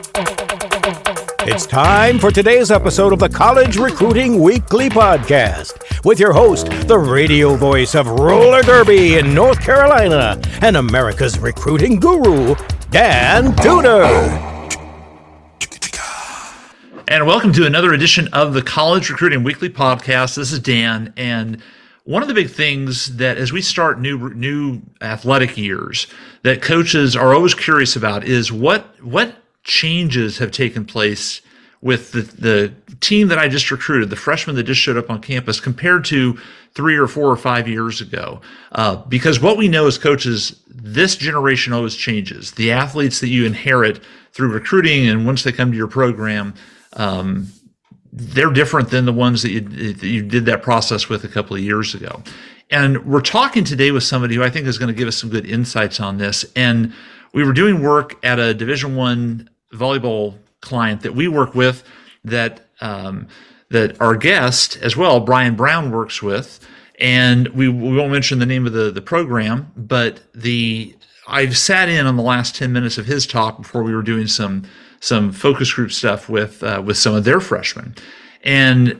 It's time for today's episode of the College Recruiting Weekly Podcast with your host, the radio voice of roller derby in North Carolina and America's recruiting guru, Dan Tudor. And welcome to another edition of the College Recruiting Weekly Podcast. This is Dan, and one of the big things that as we start new new athletic years that coaches are always curious about is what what changes have taken place with the, the team that I just recruited, the freshmen that just showed up on campus, compared to three or four or five years ago. Uh, because what we know as coaches, this generation always changes. The athletes that you inherit through recruiting and once they come to your program, um, they're different than the ones that you, that you did that process with a couple of years ago. And we're talking today with somebody who I think is going to give us some good insights on this. And we were doing work at a Division One volleyball client that we work with that um, that our guest as well, Brian Brown, works with. And we, we won't mention the name of the, the program, but the I've sat in on the last 10 minutes of his talk before we were doing some some focus group stuff with uh, with some of their freshmen. And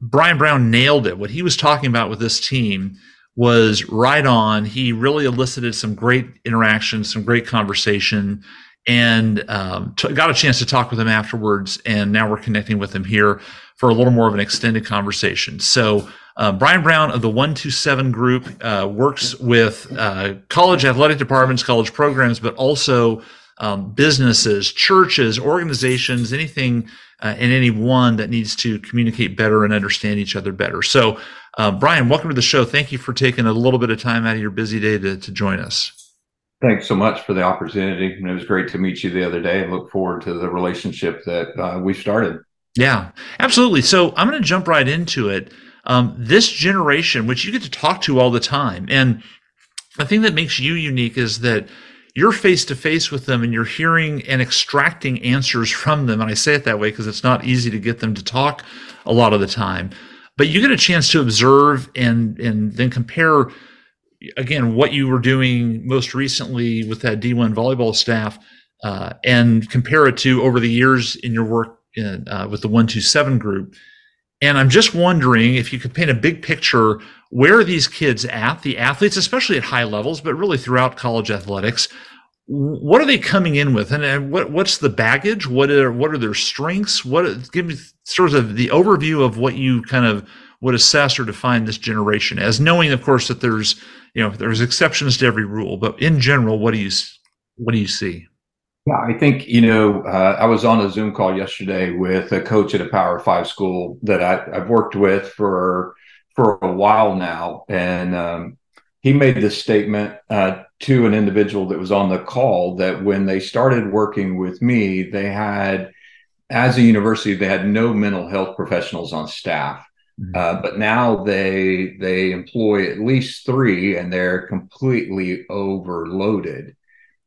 Brian Brown nailed it. What he was talking about with this team was right on. He really elicited some great interaction, some great conversation and um, t- got a chance to talk with him afterwards. And now we're connecting with him here for a little more of an extended conversation. So, uh, Brian Brown of the 127 group uh, works with uh, college athletic departments, college programs, but also um, businesses, churches, organizations, anything uh, and anyone that needs to communicate better and understand each other better. So, uh, Brian, welcome to the show. Thank you for taking a little bit of time out of your busy day to, to join us. Thanks so much for the opportunity. And it was great to meet you the other day and look forward to the relationship that uh, we started. Yeah, absolutely. So I'm going to jump right into it. Um, this generation, which you get to talk to all the time, and the thing that makes you unique is that you're face to face with them and you're hearing and extracting answers from them. And I say it that way because it's not easy to get them to talk a lot of the time. But you get a chance to observe and and then compare again what you were doing most recently with that D1 volleyball staff uh, and compare it to over the years in your work in, uh, with the 127 group. And I'm just wondering if you could paint a big picture where are these kids at, the athletes, especially at high levels, but really throughout college athletics. What are they coming in with, and, and what what's the baggage? What are what are their strengths? What give me sort of the overview of what you kind of would assess or define this generation as, knowing, of course, that there's you know there's exceptions to every rule, but in general, what do you what do you see? Yeah, I think you know uh, I was on a Zoom call yesterday with a coach at a Power Five school that I, have worked with for for a while now, and um, he made this statement uh, to an individual that was on the call that when they started working with me, they had as a university they had no mental health professionals on staff Mm-hmm. Uh, but now they they employ at least three, and they're completely overloaded.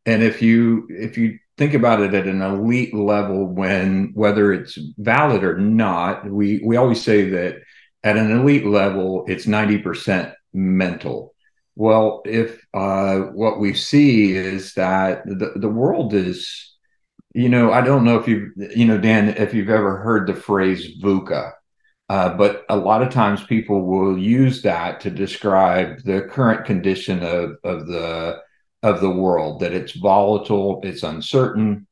And if you if you think about it at an elite level, when whether it's valid or not, we we always say that at an elite level, it's ninety percent mental. Well, if uh, what we see is that the, the world is, you know, I don't know if you, you know, Dan, if you've ever heard the phrase VUCA, uh, but a lot of times people will use that to describe the current condition of, of the of the world that it's volatile it's uncertain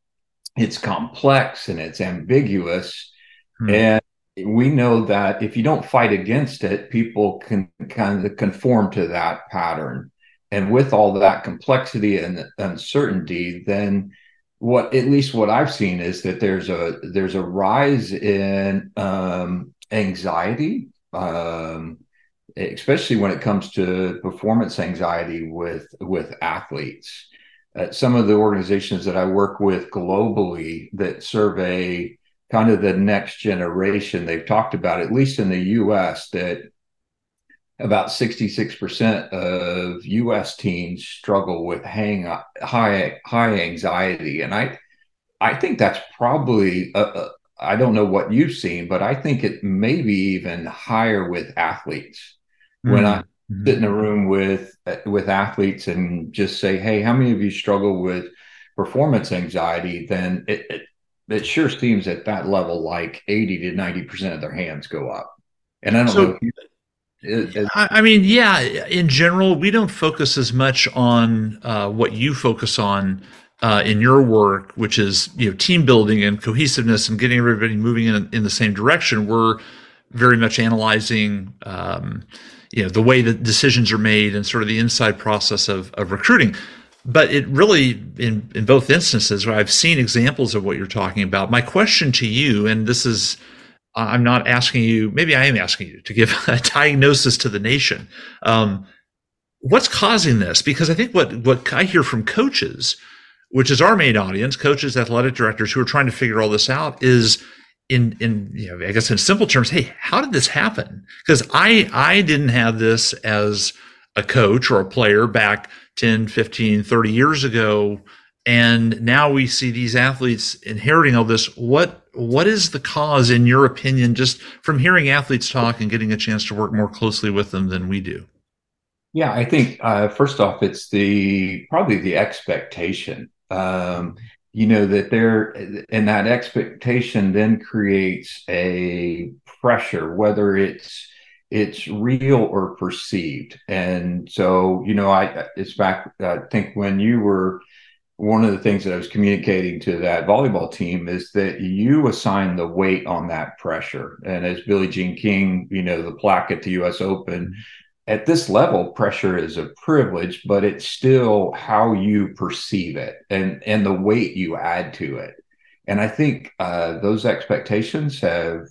it's complex and it's ambiguous hmm. and we know that if you don't fight against it people can kind of conform to that pattern and with all that complexity and uncertainty then what at least what i've seen is that there's a there's a rise in um, anxiety, um, especially when it comes to performance anxiety with with athletes. Uh, some of the organizations that I work with globally that survey kind of the next generation, they've talked about, at least in the US, that about 66% of US teens struggle with hang, high high anxiety. And I I think that's probably a, a, I don't know what you've seen, but I think it may be even higher with athletes. Mm-hmm. When I mm-hmm. sit in a room with with athletes and just say, "Hey, how many of you struggle with performance anxiety?" Then it, it, it sure seems at that level like 80 to 90 percent of their hands go up. And i don't so, know you, it, it, I mean yeah in general we don't focus as much on uh, what you focus on uh, in your work which is you know team building and cohesiveness and getting everybody moving in, in the same direction. We're very much analyzing um, you know the way that decisions are made and sort of the inside process of, of recruiting but it really in in both instances where i've seen examples of what you're talking about. My question to you and this is i'm not asking you maybe i am asking you to give a diagnosis to the nation. Um, what's causing this? Because i think what what i hear from coaches which is our main audience coaches athletic directors who are trying to figure all this out is in in you know i guess in simple terms hey how did this happen? Because i i didn't have this as a coach or a player back 10 15 30 years ago and now we see these athletes inheriting all this. What what is the cause in your opinion just from hearing athletes talk and getting a chance to work more closely with them than we do? Yeah i think uh, first off it's the probably the expectation. Um, you know that there and that expectation then creates a pressure whether it's it's real or perceived. And so you know i it's back i think when you were one of the things that i was communicating to that volleyball team is that you assign the weight on that pressure. And as billie jean king you know the plaque at the us open at this level pressure is a privilege but it's still how you perceive it and and the weight you add to it. And i think uh, those expectations have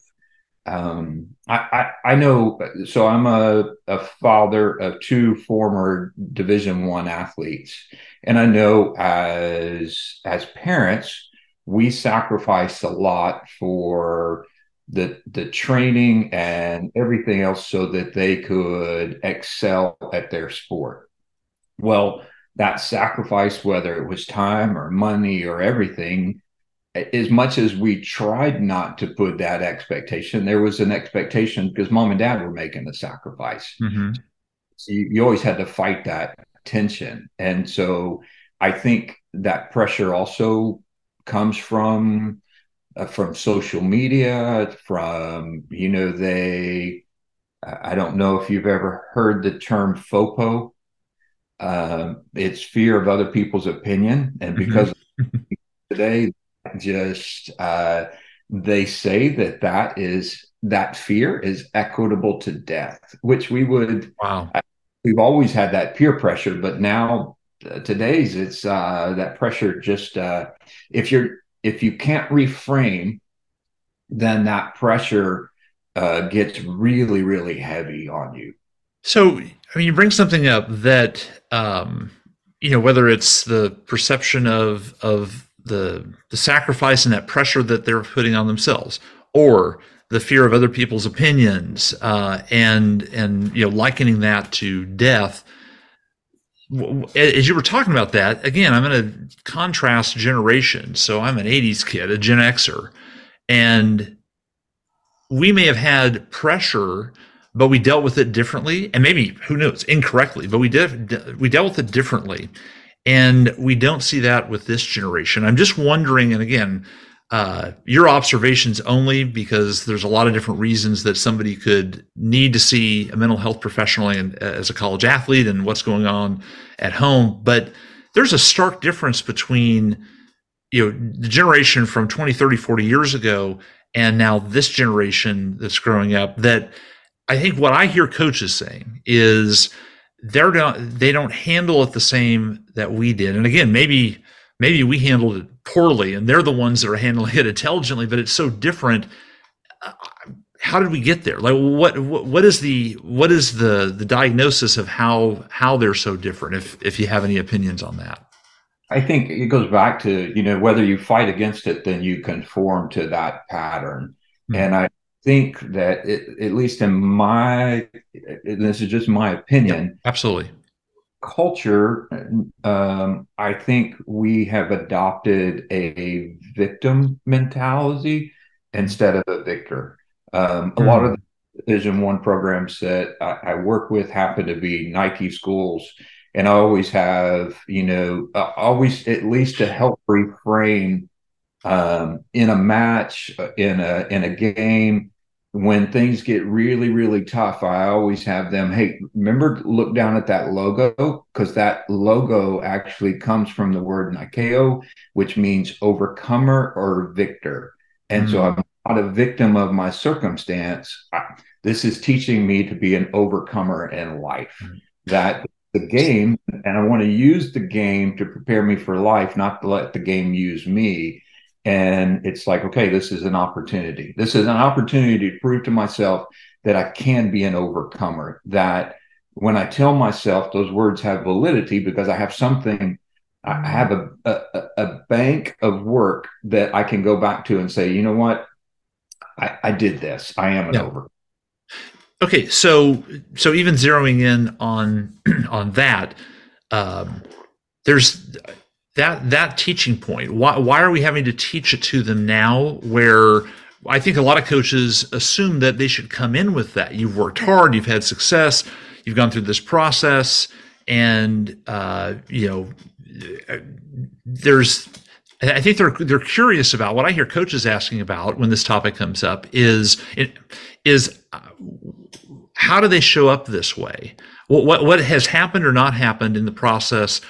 um, I, I, I know so i'm a, a father of two former division one athletes and i know as as parents we sacrifice a lot for the the training and everything else so that they could excel at their sport. Well, that sacrifice, whether it was time or money or everything, as much as we tried not to put that expectation, there was an expectation because mom and dad were making the sacrifice. Mm-hmm. So you, you always had to fight that tension. And so I think that pressure also comes from uh, from social media, from, you know, they, I don't know if you've ever heard the term FOPO. Uh, it's fear of other people's opinion. And mm-hmm. because mm-hmm. today, just uh, they say that that is that fear is equitable to death, which we would. Wow. we've always had that peer pressure, but now uh, today's it's uh, that pressure. Just uh, if you're if you can't reframe, then that pressure uh, gets really, really heavy on you. So, I mean, you bring something up that, um, you know, whether it's the perception of of the the sacrifice and that pressure that they're putting on themselves, or the fear of other people's opinions, uh, and and you know, likening that to death as you were talking about that, again, I'm going to contrast generations. So I'm an 80s kid, a Gen Xer, and we may have had pressure, but we dealt with it differently, and maybe who knows, incorrectly, but we did we dealt with it differently, and we don't see that with this generation. I'm just wondering, and again, uh, your observations only because there's a lot of different reasons that somebody could need to see a mental health professional and, uh, as a college athlete and what's going on at home. But there's a stark difference between you know the generation from 20 30 40 years ago and now this generation that's growing up that i think what i hear coaches saying is they're not they don't handle it the same that we did. And again maybe maybe we handled it poorly and they're the ones that are handling it intelligently but it's so different. Uh, how did we get there? Like what, what what is the what is the the diagnosis of how how they're so different if if you have any opinions on that? I think it goes back to you know whether you fight against it then you conform to that pattern. Mm-hmm. and i think that it, at least in my this is just my opinion absolutely culture, um, I think we have adopted a victim mentality instead of a victor. Um, mm-hmm. A lot of hmm. the Division One programs that I, I, work with happen to be Nike schools, and I always have, you know, uh, always at least to help reframe um, in a match, uh, in a in a game, when things get really really tough, I always have them. Hey, remember look down at that logo because that logo actually comes from the word Nikeo, which means overcomer or victor. And mm-hmm. so I'm not a victim of my circumstance. I, this is teaching me to be an overcomer in life. Mm-hmm. That the game, and I want to use the game to prepare me for life, not to let the game use me. And it's like, okay, this is an opportunity. This is an opportunity to prove to myself that I can be an overcomer. That when I tell myself those words have validity because I have something, I have a, a, a bank of work that I can go back to and say, you know what? I, I did this. I am an yeah. overcomer. Okay, so so even zeroing in on on that, um, there's that that teaching point. Why why are we having to teach it to them now? Where I think a lot of coaches assume that they should come in with that. You've worked hard, you've had success, you've gone through this process, and uh, you know there's I think they're they're curious about what I hear coaches asking about when this topic comes up is is uh, how do they show up this way? What, what, what has happened or not happened in the process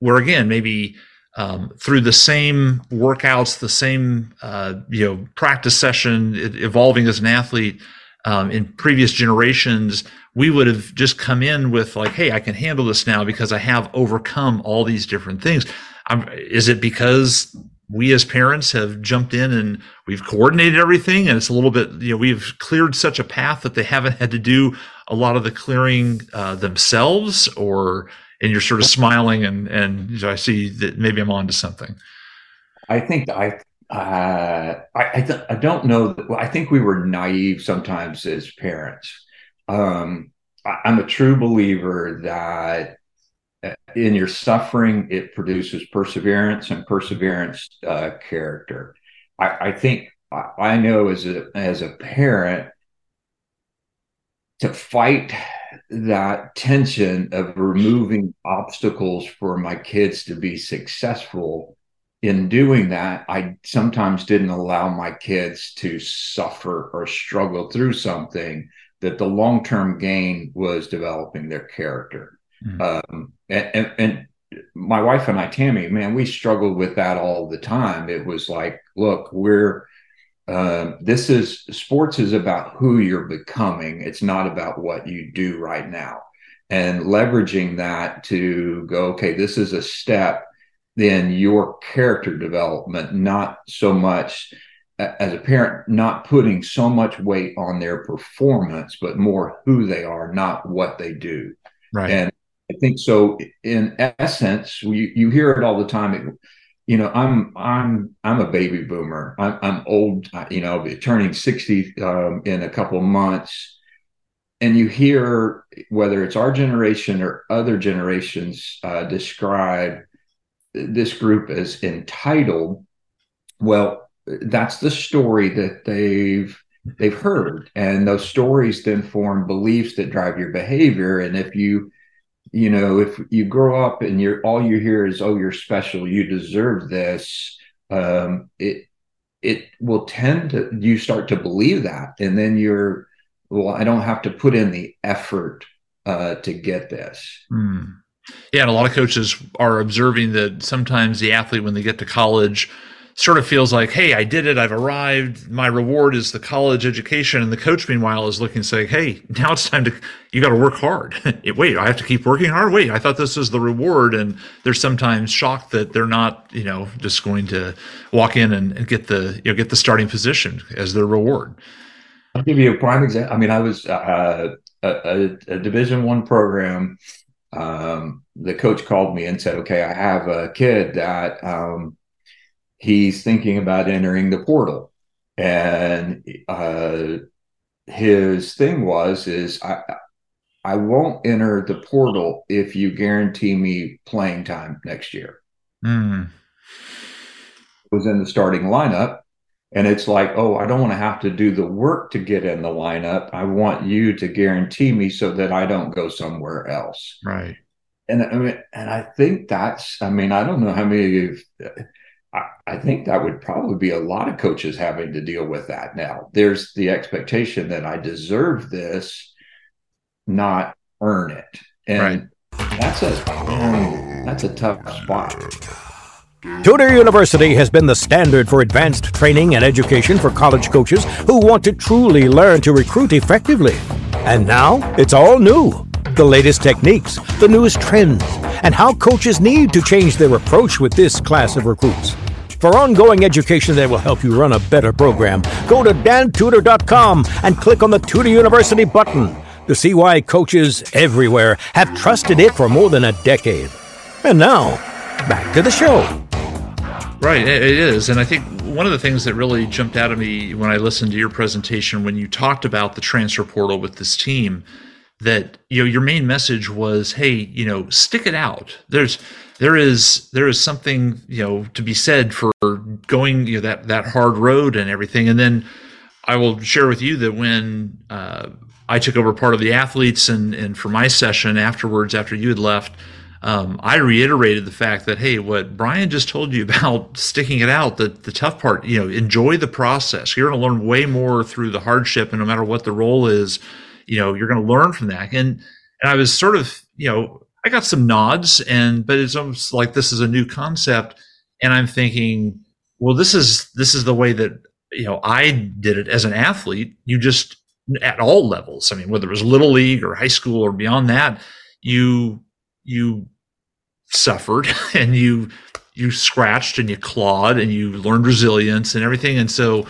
where, again, maybe um, through the same workouts, the same uh, you know practice session, evolving as an athlete um, in previous generations, we would have just come in with like, "Hey, I can handle this now because I have overcome all these different things." Um, is it because we as parents have jumped in and we've coordinated everything and it's a little bit you know we've cleared such a path that they haven't had to do a lot of the clearing uh, themselves or and you're sort of smiling and and i see that maybe i'm on to something i think i uh, I I, th- I, don't know. Well, I think we were naive sometimes as parents. Um, I, I'm a true believer that in your suffering, it produces perseverance and perseverance uh, character. I, I think I know as a as a parent to fight that tension of removing obstacles for my kids to be successful in doing that i sometimes didn't allow my kids to suffer or struggle through something that the long-term gain was developing their character Mm. Um, and, and, and my wife and I, Tammy, man, we struggled with that all the time. It was like, look, we're uh, this is sports is about who you're becoming. It's not about what you do right now. And leveraging that to go, okay, this is a step in your character development, not so much as a parent, not putting so much weight on their performance, but more who they are, not what they do. Right. And I think so. In essence, you, you hear it all the time. It, you know, I'm I'm I'm a baby boomer. I'm, I'm old. You know, turning sixty um, in a couple months, and you hear whether it's our generation or other generations uh, describe this group as entitled. Well, that's the story that they've they've heard, and those stories then form beliefs that drive your behavior. And if you you know, if you grow up and you're all you hear is, "Oh, you're special. You deserve this," um, it it will tend to you start to believe that, and then you're, well, I don't have to put in the effort uh, to get this. Mm. Yeah, and a lot of coaches are observing that sometimes the athlete, when they get to college, sort of feels like, hey, I did it, I've arrived, my reward is the college education. And the coach, meanwhile, is looking saying, hey, now it's time to, you got to work hard. Wait, I have to keep working hard? Wait, I thought this was the reward. And they're sometimes shocked that they're not, you know, just going to walk in and, and get the, you know, get the starting position as their reward. I'll give you a prime example. I mean, I was uh, a, a, a Division One program. Um, the coach called me and said, "Okay, I have a kid that um, he's thinking about entering the portal and uh, his thing was is I, I won't enter the portal if you guarantee me playing time next year. Mm. Was in the starting lineup, and it's like, oh, I don't want to have to do the work to get in the lineup. I want you to guarantee me so that I don't go somewhere else. Right. And I mean, and I think that's. I mean, I don't know how many of I, I think that would probably be a lot of coaches having to deal with that now. There's the expectation that I deserve this, not earn it. And right. that's a that's a tough spot. Tudor University has been the standard for advanced training and education for college coaches who want to truly learn to recruit effectively. And now it's all new. The latest techniques, the newest trends, and how coaches need to change their approach with this class of recruits. For ongoing education that will help you run a better program, go to dantudor.com and click on the Tudor University button to see why coaches everywhere have trusted it for more than a decade. And now, back to the show. Right, it is. And I think one of the things that really jumped out at me when I listened to your presentation when you talked about the transfer portal with this team that you know your main message was hey, you know, stick it out. There's there is there is something, you know, to be said for going, you know, that that hard road and everything. And then I will share with you that when uh, I took over part of the athletes and and for my session afterwards after you had left um, I reiterated the fact that hey, what Brian just told you about sticking it out, the the tough part, you know, enjoy the process. You're going to learn way more through the hardship, and no matter what the role is, you know, you're going to learn from that. And and I was sort of, you know, I got some nods, and but it's almost like this is a new concept, and I'm thinking, well, this is this is the way that you know I did it as an athlete. You just at all levels. I mean, whether it was little league or high school or beyond that, you you suffered and you you scratched and you clawed and you learned resilience and everything and so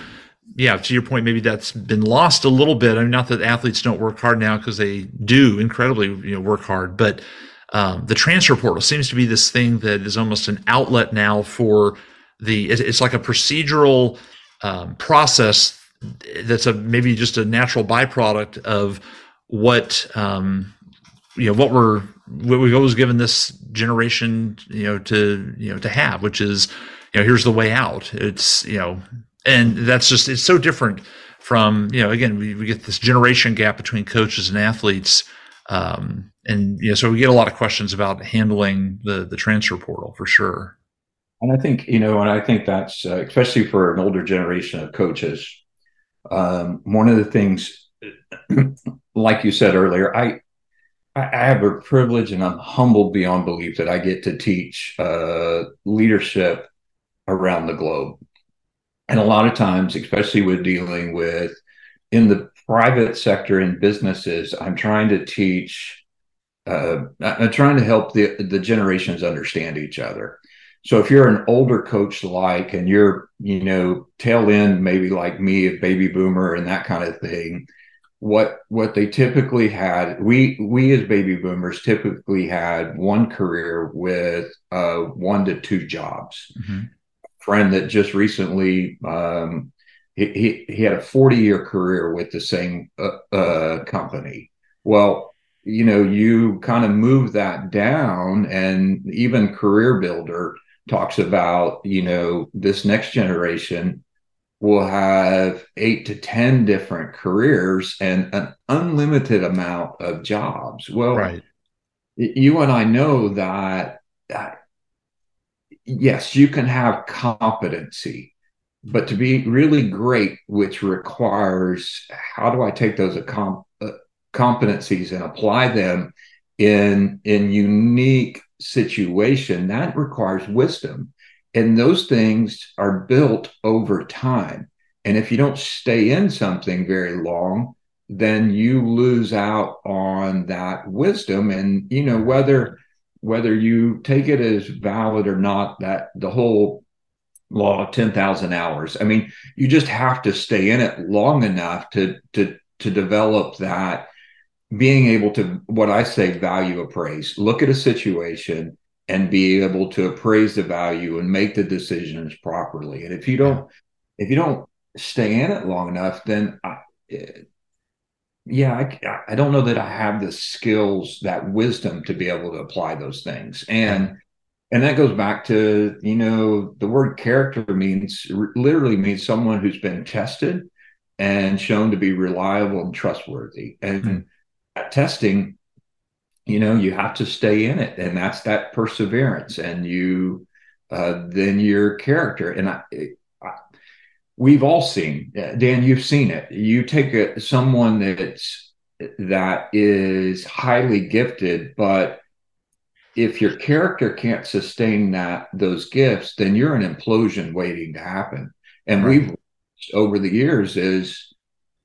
yeah to your point maybe that's been lost a little bit. I mean not that athletes don't work hard now because they do incredibly you know work hard but um, the transfer portal seems to be this thing that is almost an outlet now for the it's like a procedural um, process that's a maybe just a natural byproduct of what um, you know what we're what we've always given this generation you know to you know to have which is you know here's the way out. It's you know and that's just it's so different from you know again we, we get this generation gap between coaches and athletes um, and you know so we get a lot of questions about handling the the transfer portal for sure and i think you know and i think that's uh, especially for an older generation of coaches um, one of the things like you said earlier i I have a privilege and I'm humbled beyond belief that I get to teach uh, leadership around the globe. And a lot of times, especially with dealing with in the private sector and businesses, I'm trying to teach, uh, I'm trying to help the, the generations understand each other. So if you're an older coach like, and you're, you know, tail end, maybe like me, a baby boomer and that kind of thing, what what they typically had we we as baby boomers typically had one career with uh, one to two jobs mm-hmm. Friend that just recently um, he, he, he had a 40 year career with the same uh, uh, company well you know you kind of move that down and even career builder talks about you know this next generation will have eight to 10 different careers and an unlimited amount of jobs. Well, right. you and I know that, that yes, you can have competency, but to be really great, which requires how do I take those uh, competencies and apply them in in unique situation that requires wisdom and those things are built over time. And if you don't stay in something very long, then you lose out on that wisdom. And, you know, whether whether you take it as valid or not, that the whole law of 10,000 hours. I mean, you just have to stay in it long enough to to to develop that being able to what I say value appraise. Look at a situation and be able to appraise the value and make the decisions properly. And if you don't, if you don't stay in it long enough, then I, yeah, I, I don't know that I have the skills, that wisdom to be able to apply those things. And and that goes back to you know the word character means literally means someone who's been tested and shown to be reliable and trustworthy. And mm-hmm. testing you know you have to stay in it and that's that perseverance and you uh, than your character. And I, I, we've all seen, Dan, you've seen it. You take a, someone that's that is highly gifted, but if your character can't sustain that those gifts, then you're an implosion waiting to happen. And right. we've over the years is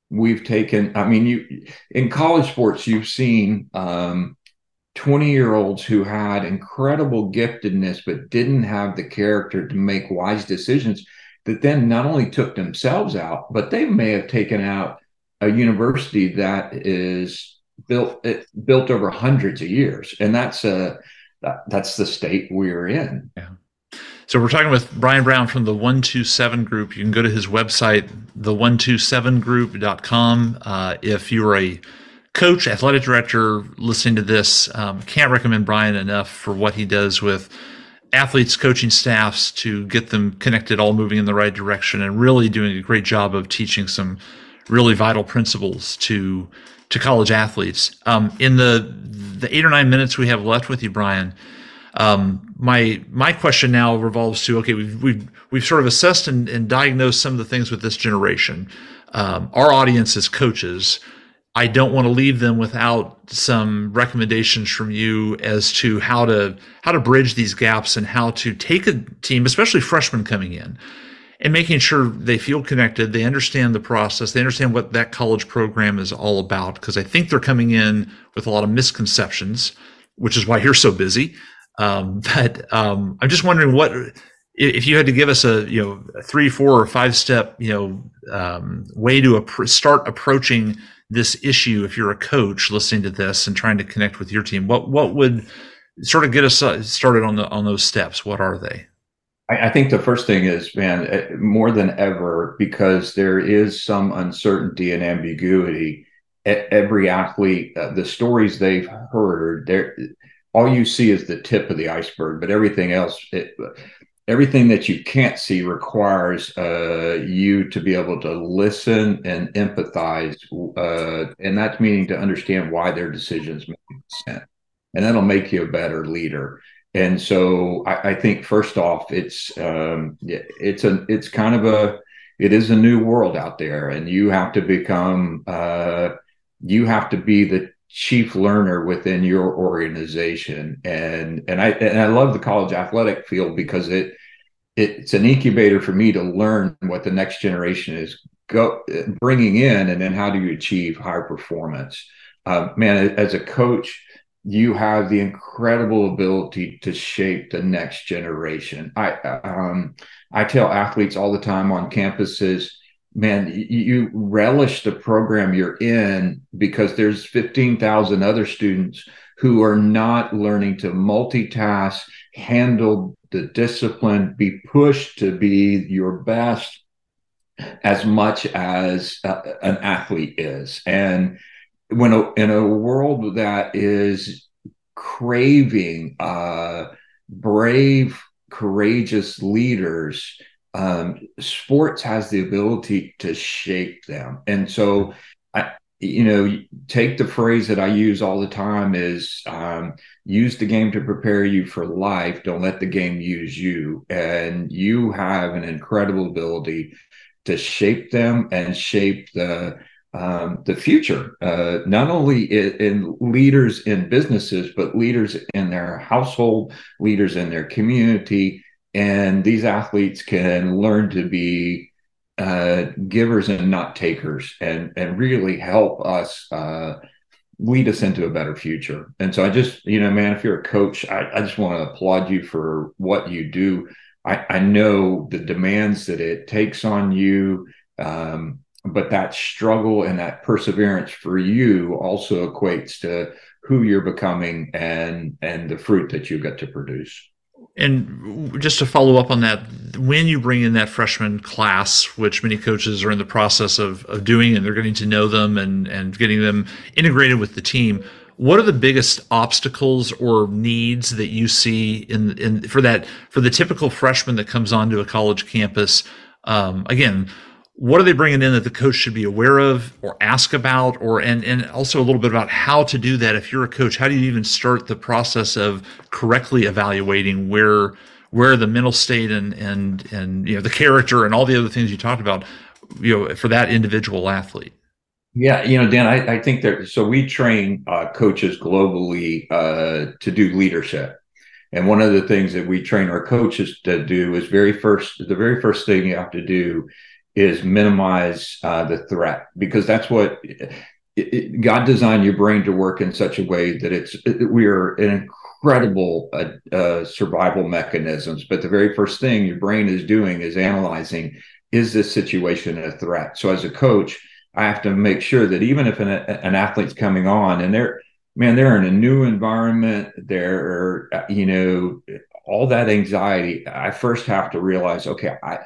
we've taken. I mean, you in college sports, you've seen um, 20 year olds who had incredible giftedness but didn't have the character to make wise decisions that then not only took themselves out but they may have taken out a university that is built built over hundreds of years and that's a that, that's the state we're in yeah so we're talking with Brian Brown from the 127 group. You can go to his website, the127group.com. Uh, if you're a coach, athletic director listening to this, um, can't recommend Brian enough for what he does with athletes, coaching staffs to get them connected, all moving in the right direction, and really doing a great job of teaching some really vital principles to to college athletes. Um, in the the eight or nine minutes we have left with you, Brian, um, my my question now revolves to okay, we've we've we've sort of assessed and, and diagnosed some of the things with this generation. Um, our audience is coaches. I don't want to leave them without some recommendations from you as to how to how to bridge these gaps and how to take a team, especially freshmen coming in, and making sure they feel connected, they understand the process, they understand what that college program is all about. Because I think they're coming in with a lot of misconceptions, which is why you're so busy. Um, but um, I'm just wondering what if you had to give us a you know a three, four, or five step you know um, way to start approaching this issue if you're a coach listening to this and trying to connect with your team what what would sort of get us uh, started on the on those steps? What are they? I, I think the first thing is man eh, more than ever because there is some uncertainty and ambiguity. Every athlete uh, the stories they've heard there all you see is the tip of the iceberg but everything else it, everything that you can't see requires uh, you to be able to listen and empathize, uh, and that's meaning to understand why their decisions make sense, and that'll make you a better leader. And so, I, I think first off, it's um, it's a it's kind of a it is a new world out there, and you have to become uh, you have to be the chief learner within your organization. And and I and I love the college athletic field because it it's an incubator for me to learn what the next generation is go bringing in and then how do you achieve higher performance. Uh, man as a coach you have the incredible ability to shape the next generation. I um, i tell athletes all the time on campuses man, you relish the program you're in because there's 15,000 other students who are not learning to multitask, handle the discipline, be pushed to be your best as much as an athlete is. And when a, in a world that is craving uh, brave, courageous leaders, um, sports has the ability to shape them. And so, I, you know, take the phrase that I use all the time is um, use the game to prepare you for life. Don't let the game use you. And you have an incredible ability to shape them and shape the um, the future, uh, not only in, in, leaders in businesses, but leaders in their household, leaders in their community, and these athletes can learn to be uh, givers and not takers and and really help us uh, lead us into a better future. And so i just you know man if you're a coach i, I just want to applaud you for what you do. I, I know the demands that it takes on you um, but that struggle and that perseverance for you also equates to who you're becoming and and the fruit that you get to produce and just to follow up on that, when you bring in that freshman class, which many coaches are in the process of, of doing, and they're getting to know them and, and getting them integrated with the team, what are the biggest obstacles or needs that you see in, in for that for the typical freshman that comes onto a college campus? Um, again, what are they bringing in that the coach should be aware of or ask about or and and also a little bit about how to do that if you're a coach how do you even start the process of correctly evaluating where where the mental state and and and you know the character and all the other things you talked about, you know, for that individual athlete. Yeah, you know, Dan, I, I think that so we train uh, coaches globally uh, to do leadership. And one of the things that we train our coaches to do is very first, the very first thing you have to do is minimize uh, the threat because that's what it, it, God designed your brain to work in such a way that it's it, we are an incredible uh, uh, survival mechanisms. But the very first thing your brain is doing is analyzing: is this situation a threat? So as a coach, I have to make sure that even if an, an athlete's coming on and they're man, they're in a new environment. They're, you know, all that anxiety. I first have to realize, okay, I,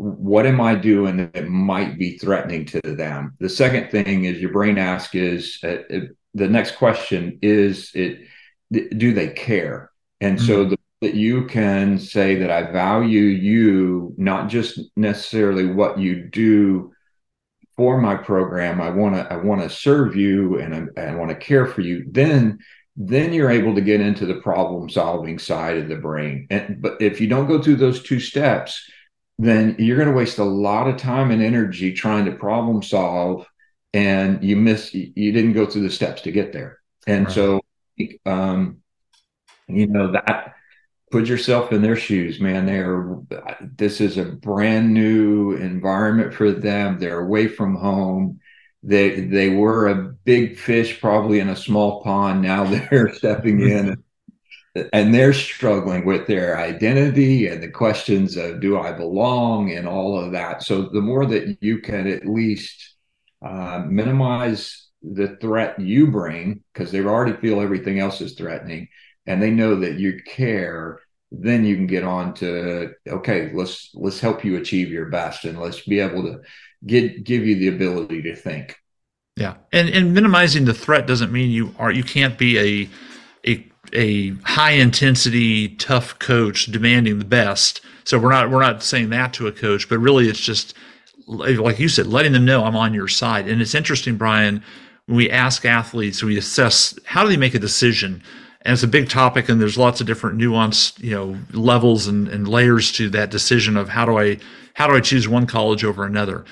what am I doing that might be threatening to them? The second thing is your brain asks is uh, uh, the next question is it, do they care? And mm-hmm. so the, that you can say that I value you, not just necessarily what you do for my program i want to i want to serve you and I, I want to care for you then then you're able to get into the problem solving side of the brain and but if you don't go through those two steps then you're going to waste a lot of time and energy trying to problem solve and you miss you didn't go through the steps to get there. And right. so um you know that put yourself in their shoes man. They're this is a brand new environment for them. They're away from home. They they were a big fish probably in a small pond. Now they're stepping in and they're struggling with their identity and the questions of do i belong and all of that. So the more that you can at least uh, minimize the threat you bring because they already feel everything else is threatening and they know that you care then you can get on to okay let's let's help you achieve your best and let's be able to get give you the ability to think. Yeah. And and minimizing the threat doesn't mean you are you can't be a a a high intensity tough coach demanding the best. So we're not we're not saying that to a coach but really it's just like you said letting them know i'm on your side. And it's interesting brian when we ask athletes we assess how do they make a decision? And it's a big topic and there's lots of different nuanced you know levels and, and layers to that decision of how do i how do i choose one college over another?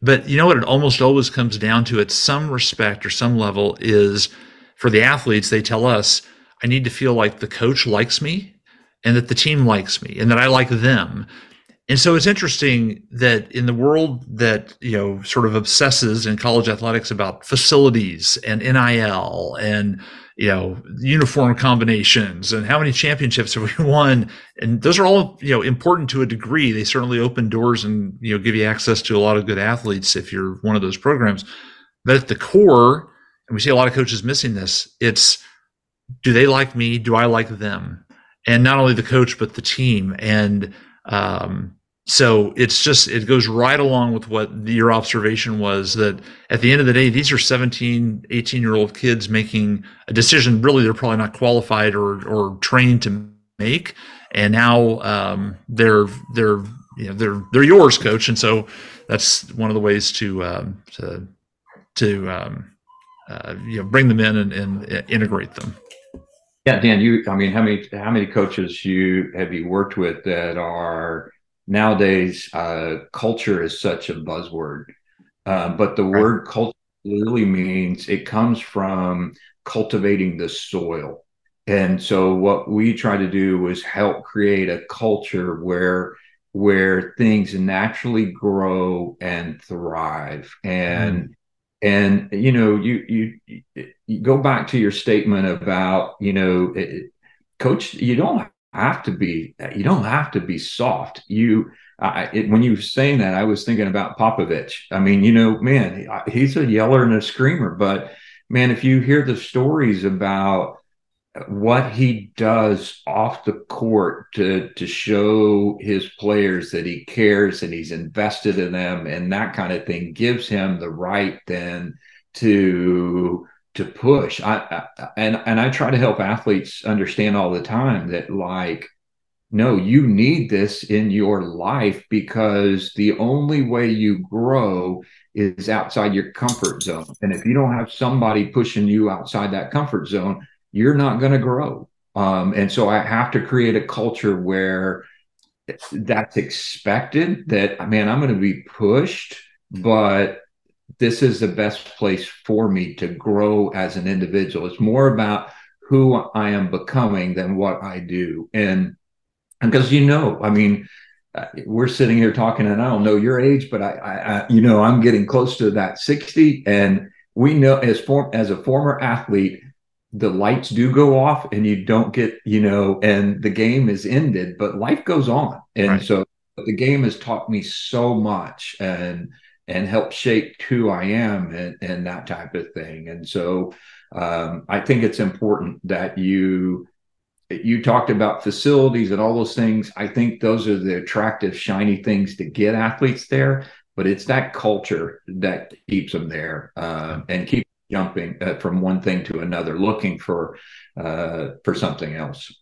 But you know what it almost always comes down to at some respect or some level is for the athletes they tell us i need to feel like the coach likes me and that the team likes me and that i like them. And so it's interesting that in the world that you know sort of obsesses in college athletics about facilities and NIL and you know uniform combinations and how many championships have we won? And those are all you know important to a degree. They certainly open doors and you know give you access to a lot of good athletes if you're one of those programs. But at the core and we see a lot of coaches missing this it's do they like me? Do i like them? And not only the coach but the team. And um, so it's just it goes right along with what your observation was that at the end of the day these are 17 18 year old kids making a decision really they're probably not qualified or or trained to make. And now um, they're they're you know they're they're yours coach. And so that's one of the ways to um, to to um, uh, you know bring them in and, and integrate them yeah dan you i mean how many how many coaches you have you worked with that are nowadays uh, culture is such a buzzword, uh, but the right. word culture really means it comes from cultivating the soil. And so what we try to do is help create a culture where where things naturally grow and thrive and mm. And you know you you you go back to your statement about you know it, coach you don't have to be you don't have to be soft. You I, it, when you were saying that i was thinking about popovich. I mean you know man he's a yeller and a screamer but man if you hear the stories about what he does off the court to to show his players that he cares and he's invested in them and that kind of thing gives him the right then to to push. I, I, and and I try to help athletes understand all the time that like no, you need this in your life because the only way you grow is outside your comfort zone. And if you don't have somebody pushing you outside that comfort zone, you're not going to grow. Um, and so I have to create a culture where that's expected that, man, I'm going to be pushed, but this is the best place for me to grow as an individual. It's more about who I am becoming than what I do. And because you know, I mean, uh, we're sitting here talking, and I don't know your age, but I, I, I, you know, I'm getting close to that 60, and we know as form as a former athlete, the lights do go off, and you don't get, you know, and the game is ended, but life goes on, and right. so the game has taught me so much, and and helped shape who I am and, and that type of thing. And so um, I think it's important that you you talked about facilities and all those things. I think those are the attractive, shiny things to get athletes there. But it's that culture that keeps them there uh, and keep jumping uh, from one thing to another, looking for uh, for something else.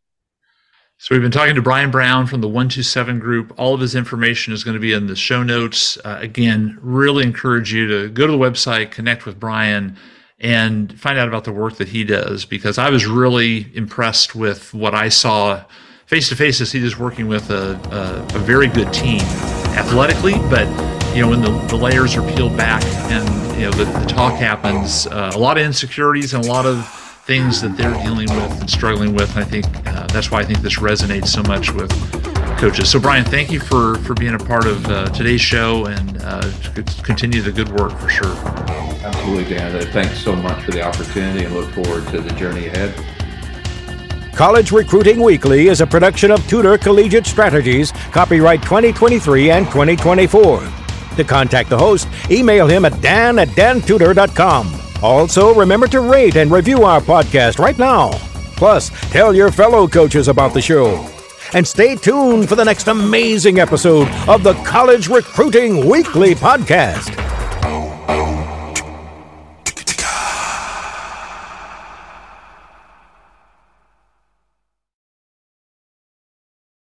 So we've been talking to Brian Brown from the 127 group. All of his information is going to be in the show notes. Uh, again, really encourage you to go to the website, connect with Brian, and find out about the work that he does because I was really impressed with what I saw face to face as he is working with a, a, a, very good team athletically, but you know when the, the layers are peeled back and you know the, the talk happens, uh, a lot of insecurities and a lot of things that they're dealing with and struggling with. And I think uh, that's why I think this resonates so much with coaches. So, Brian, thank you for for being a part of uh, today's show and uh, continue the good work for sure. Absolutely, Dan. Thanks so much for the opportunity and look forward to the journey ahead. College Recruiting Weekly is a production of Tudor Collegiate Strategies, copyright 2023 and 2024. To contact the host, email him at dan at dantudor.com. Also, remember to rate and review our podcast right now. Plus, tell your fellow coaches about the show. And stay tuned for the next amazing episode of the College Recruiting Weekly Podcast.